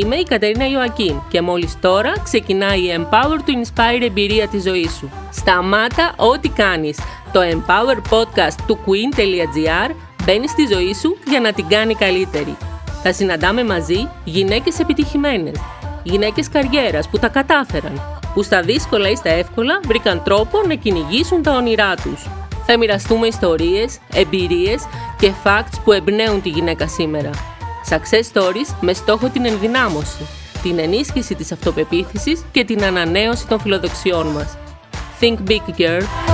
Είμαι η Κατερίνα Ιωακίν και μόλις τώρα ξεκινάει η Empower to Inspire εμπειρία της ζωής σου. Σταμάτα ό,τι κάνεις. Το Empower Podcast του Queen.gr μπαίνει στη ζωή σου για να την κάνει καλύτερη. Θα συναντάμε μαζί γυναίκες επιτυχημένες, γυναίκες καριέρας που τα κατάφεραν, που στα δύσκολα ή στα εύκολα βρήκαν τρόπο να κυνηγήσουν τα όνειρά τους. Θα μοιραστούμε ιστορίες, εμπειρίες και facts που εμπνέουν τη γυναίκα σήμερα. Success Stories με στόχο την ενδυνάμωση, την ενίσχυση της αυτοπεποίθησης και την ανανέωση των φιλοδοξιών μας. Think big, girl!